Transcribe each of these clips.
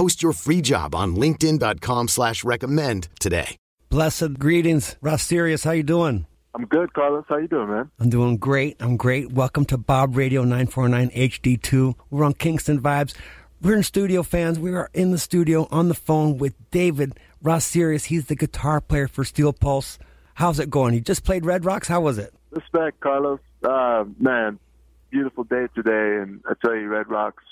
Post your free job on LinkedIn.com slash recommend today. Blessed greetings, Ras Cirious. How you doing? I'm good, Carlos. How you doing, man? I'm doing great. I'm great. Welcome to Bob Radio 949 HD2. We're on Kingston Vibes. We're in studio fans. We are in the studio on the phone with David Ras Cirious. He's the guitar player for Steel Pulse. How's it going? You just played Red Rocks. How was it? Respect, Carlos. Uh, man, beautiful day today, and I tell you, Red Rocks.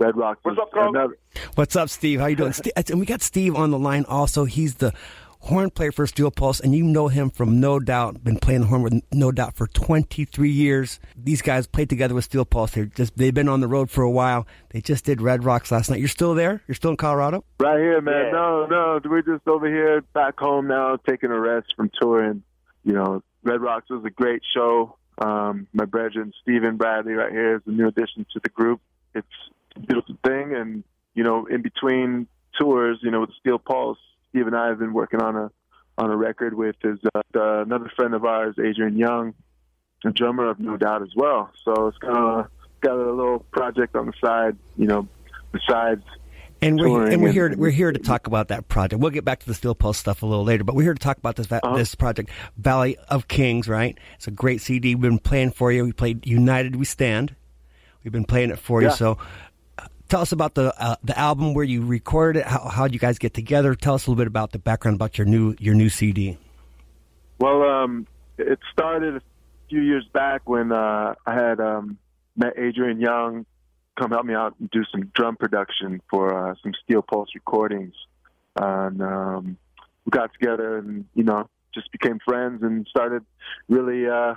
Red Rocks. What's up, Carlos? Another, What's up, Steve? How you doing? And we got Steve on the line also. He's the horn player for Steel Pulse, and you know him from No Doubt. Been playing the horn with No Doubt for 23 years. These guys played together with Steel Pulse. They just they've been on the road for a while. They just did Red Rocks last night. You're still there? You're still in Colorado? right here, man. Yeah. No, no, we're just over here back home now, taking a rest from touring. You know, Red Rocks was a great show. Um, my brethren, Stephen Bradley, right here, is a new addition to the group. It's a beautiful thing, and you know, in between tours, you know, with Steel Pulse, Steve and I have been working on a on a record with his uh, another friend of ours, Adrian Young, a drummer of No Doubt as well. So it's kind of got a little project on the side, you know, besides And we're and we're here we're here to talk about that project. We'll get back to the Steel Pulse stuff a little later, but we're here to talk about this Uh-huh. this project, Valley of Kings. Right? It's a great CD. We've been playing for you. We played United We Stand. We've been playing it for you. So, tell us about the uh, the album where you recorded it. How how you guys get together? Tell us a little bit about the background about your new your new CD. Well, um, it started a few years back when uh, I had um, met Adrian Young come help me out and do some drum production for uh, some Steel Pulse recordings. And um, we got together and, you know, just became friends and started really, uh,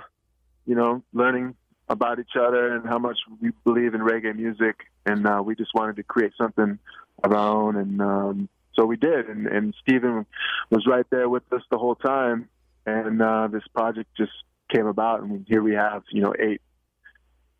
you know, learning about each other and how much we believe in reggae music. And uh, we just wanted to create something of our own. And um, so we did. And, and Stephen was right there with us the whole time and uh, this project just came about, and here we have you know eight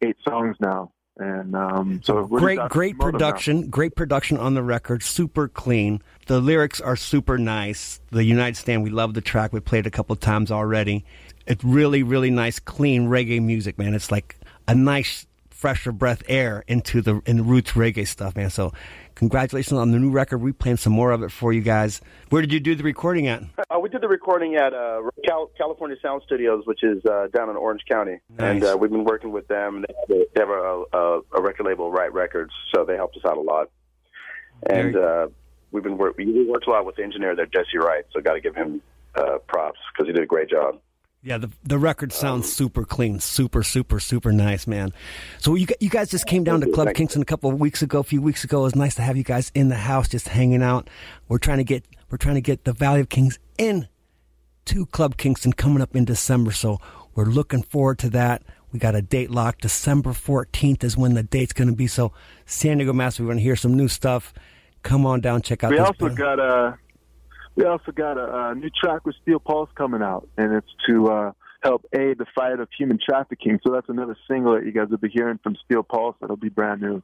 eight songs now, and um, so great just out to great production great production on the record super clean the lyrics are super nice the united stand we love the track we played it a couple times already it's really really nice clean reggae music man it's like a nice fresher breath air into the in the roots reggae stuff man so congratulations on the new record we playing some more of it for you guys where did you do the recording at Uh, we did the recording at uh, Cal- California Sound Studios, which is uh, down in Orange County, and Nice. uh, we've been working with them. They have a, a, a record label, Right Records, so they helped us out a lot. And uh, we've been work- we worked a lot with the engineer there, Jesse Wright. So got to give him uh, props because he did a great job. Yeah, the the record sounds super clean, super super super nice, man. So you you guys just came down to Club you. Kingston a couple of weeks ago, a few weeks ago. It was nice to have you guys in the house, just hanging out. We're trying to get we're trying to get the Valley of Kings in to Club Kingston coming up in December. So we're looking forward to that. We got a date locked. December fourteenth is when the date's going to be. So San Diego Mass, we want to hear some new stuff. Come on down, check out. We this also got a we also got a, a new track with Steel Pulse coming out, and it's to uh, help aid the fight of human trafficking. So that's another single that you guys will be hearing from Steel Pulse. That'll be brand new.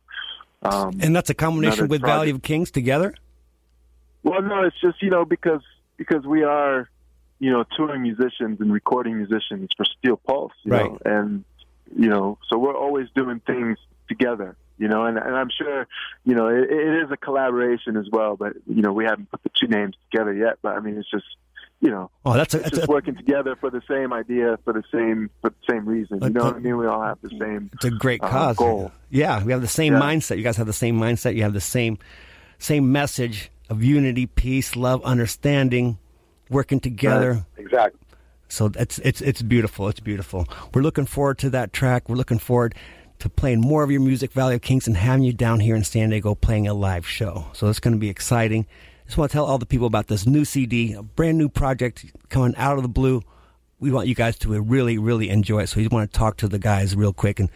Um, and that's a combination with Valley of Kings together. Well, no, it's just you know because because we are you know touring musicians and recording musicians for Steel Pulse, you Right. know, and you know so we're always doing things together, you know, and, and I'm sure you know it, it is a collaboration as well, but you know we haven't put the two names together yet, but I mean it's just you know Oh, that's a, it's that's just a working together for the same idea for the same for the same reason, you know what I mean? We all have the same It's a great uh, cause. goal. Yeah, we have the same Yeah. mindset. You guys have the same mindset. You have the same same message of unity, peace, love, understanding. working together. Exactly. So it's it's it's beautiful. It's beautiful. We're looking forward to that track. We're looking forward to playing more of your music, Valley of Kings, and having you down here in San Diego playing a live show. So it's going to be exciting. Just want to tell all the people about this new CD, a brand new project coming out of the blue. We want you guys to really, really enjoy it. So we just want to talk to the guys real quick, and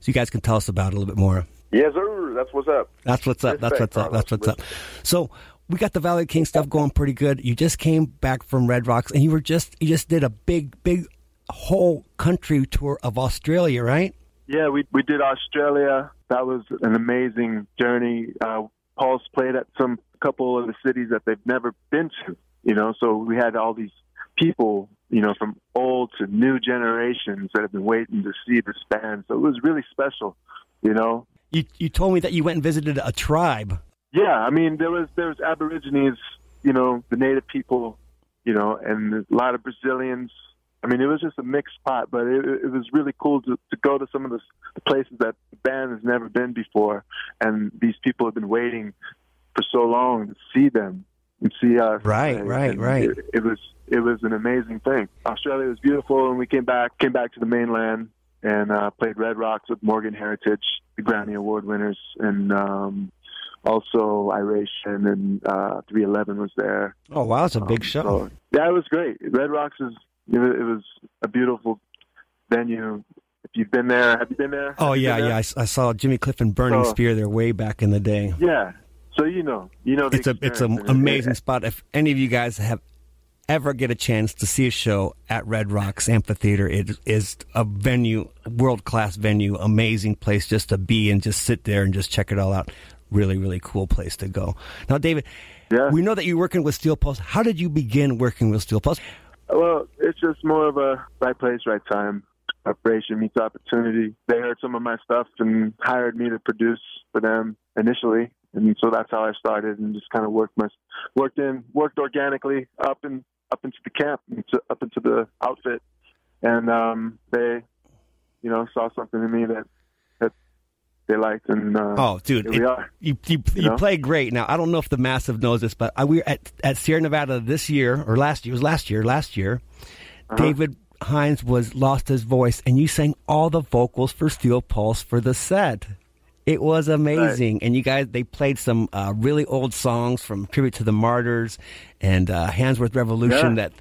so you guys can tell us about it a little bit more. Yes, sir. That's what's up. That's what's up. That's what's up. That's what's up. So we got the Valley of Kings stuff going pretty good. You just came back from Red Rocks, and you were just you just did a big, big whole country tour of Australia, right? Yeah, we we did Australia. That was an amazing journey. Uh, Pulse played at some couple of the cities that they've never been to. You know, so we had all these people, you know, from old to new generations that have been waiting to see this band. So it was really special. You know, You you told me that you went and visited a tribe. Yeah, I mean there was there was Aborigines, you know, the native people, you know, and a lot of Brazilians. I mean, it was just a mixed pot, but it, it was really cool to, to go to some of the, the places that the band has never been before, and these people have been waiting for so long to see them and see us. Right, And- right, and right. It, it was it was an amazing thing. Australia was beautiful, and we came back came back to the mainland and uh, played Red Rocks with Morgan Heritage, the Grammy Award winners, and um, also Iration and uh, 311 was there. Oh wow, it's a big Um, show. so, yeah, it was great. Red Rocks is it was, it was a beautiful venue. If you've been there, have you been there? Oh yeah, there? yeah. I, saw Jimmy Cliff and Burning So- Spear there way back in the day. Yeah. So you know, you know, It's a it's an experience. And it- amazing spot. If any of you guys have ever get a chance to see a show at Red Rocks Amphitheater, it is a venue, world class venue, amazing place just to be and just sit there and just check it all out. Really, really cool place to go. Now, David, Yeah. we know that you're working with Steel Pulse. How did you begin working with Steel Pulse? Well, it's just more of a right place, right time. Operation meets opportunity. They heard some of my stuff and hired me to produce for them initially, and so that's how I started and just kind of worked my worked in worked organically up and up into the camp, into, up into the outfit, and um, they, you know, saw something in me that that they liked, and uh, Oh, dude, it- you you, you, know? play great. Now, I don't know if the massive knows this, but I, we were at at Sierra Nevada this year or last year. It was last year. Last year, Uh-huh. David Hinds was lost his voice, and you sang all the vocals for Steel Pulse for the set. It was amazing, and you guys they played some uh, really old songs from Tribute to the Martyrs and uh, Handsworth Revolution Yeah. that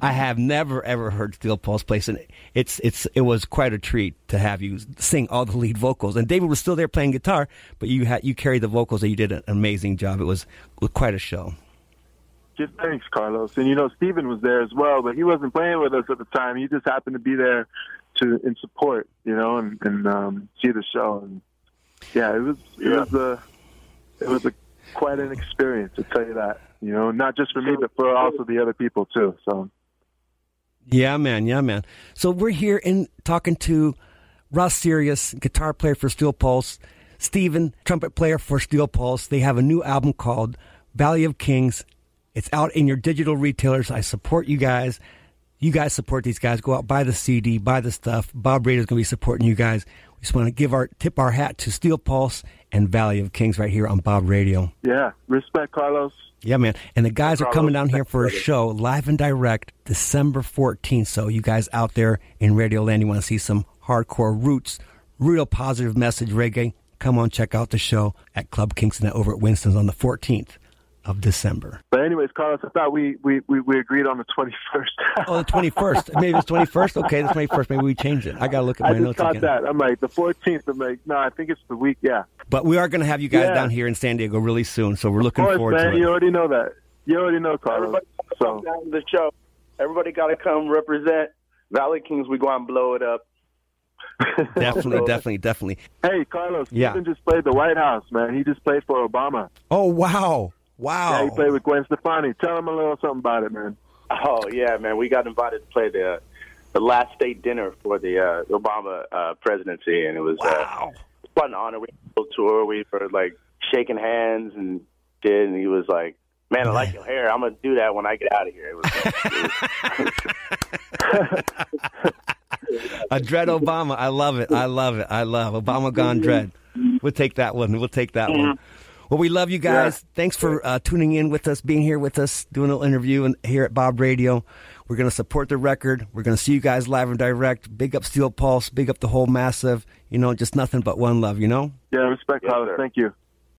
I have never ever heard Steel Pulse play, and it's it's it was quite a treat to have you sing all the lead vocals. And David was still there playing guitar, but you had you carried the vocals, and you did an amazing job. It was, quite a show. Just thanks, Carlos. And you know, Stephen was there as well, but he wasn't playing with us at the time. He just happened to be there to in support, you know, and, and um, see the show. And yeah, it was it was a it was a quite an experience to tell you that. You know, not just for me, but for also the other people too. So Yeah, man. Yeah, man. So we're here in talking to Ras Cirious, guitar player for Steel Pulse, Stephen, trumpet player for Steel Pulse. They have a new album called Valley of Kings. It's out in your digital retailers. I support you guys. You guys support these guys. Go out, buy the CD, buy the stuff. Bob Rader's going to be supporting you guys. We just want to give our tip our hat to Steel Pulse and Valley of Kings right here on Bob Radio. yeah, respect, Carlos. Yeah, man. And the guys are coming down here for a show live and direct December 14th. So, you guys out there in Radio Land, you want to see some hardcore roots, real positive message reggae, come on, check out the show at Club Kingston over at Winston's on the 14th of December. But anyways, Carlos, I thought we we, we, we agreed on the twenty first. Oh, the 21st. Maybe it's 21st? Okay, the 21st. Maybe we changed it. I got to look at I my just notes caught again. that. I'm like the fourteenth. I'm like, no, I think it's the week. Yeah. But we are going to have you guys Yeah. down here in San Diego really soon. So, we're looking course, forward man. to it. You already know that. You already know, Carlos. Everybody gotta So come down to the show. Everybody got to come represent Valley Kings. We go out and blow it up. Definitely, definitely, definitely. Hey, Carlos, Yeah. Stephen just played the White House, man. He just played for Obama. Oh, wow. Wow. Yeah, he played with Gwen Stefani. Tell him a little something about it, man. Oh yeah, man. We got invited to play the the last state dinner for the uh, Obama uh, presidency, and it was Wow. uh, quite an honor. We had a tour. We were like shaking hands and did, and he was like, "Man, I like your hair. I'm gonna do that when I get out of here." It was, it was A dread Obama. I love it. I love it. I love Obama gone dread. We'll take that one. We'll take that one. Well, we love you guys. Yeah. Thanks for uh, tuning in with us, being here with us, doing a little interview and here at Bob Radio. We're going to support the record. We're going to see you guys live and direct. Big up Steel Pulse. Big up the whole massive. You know, just nothing but one love. You know. Yeah, respect, yes, Thank you.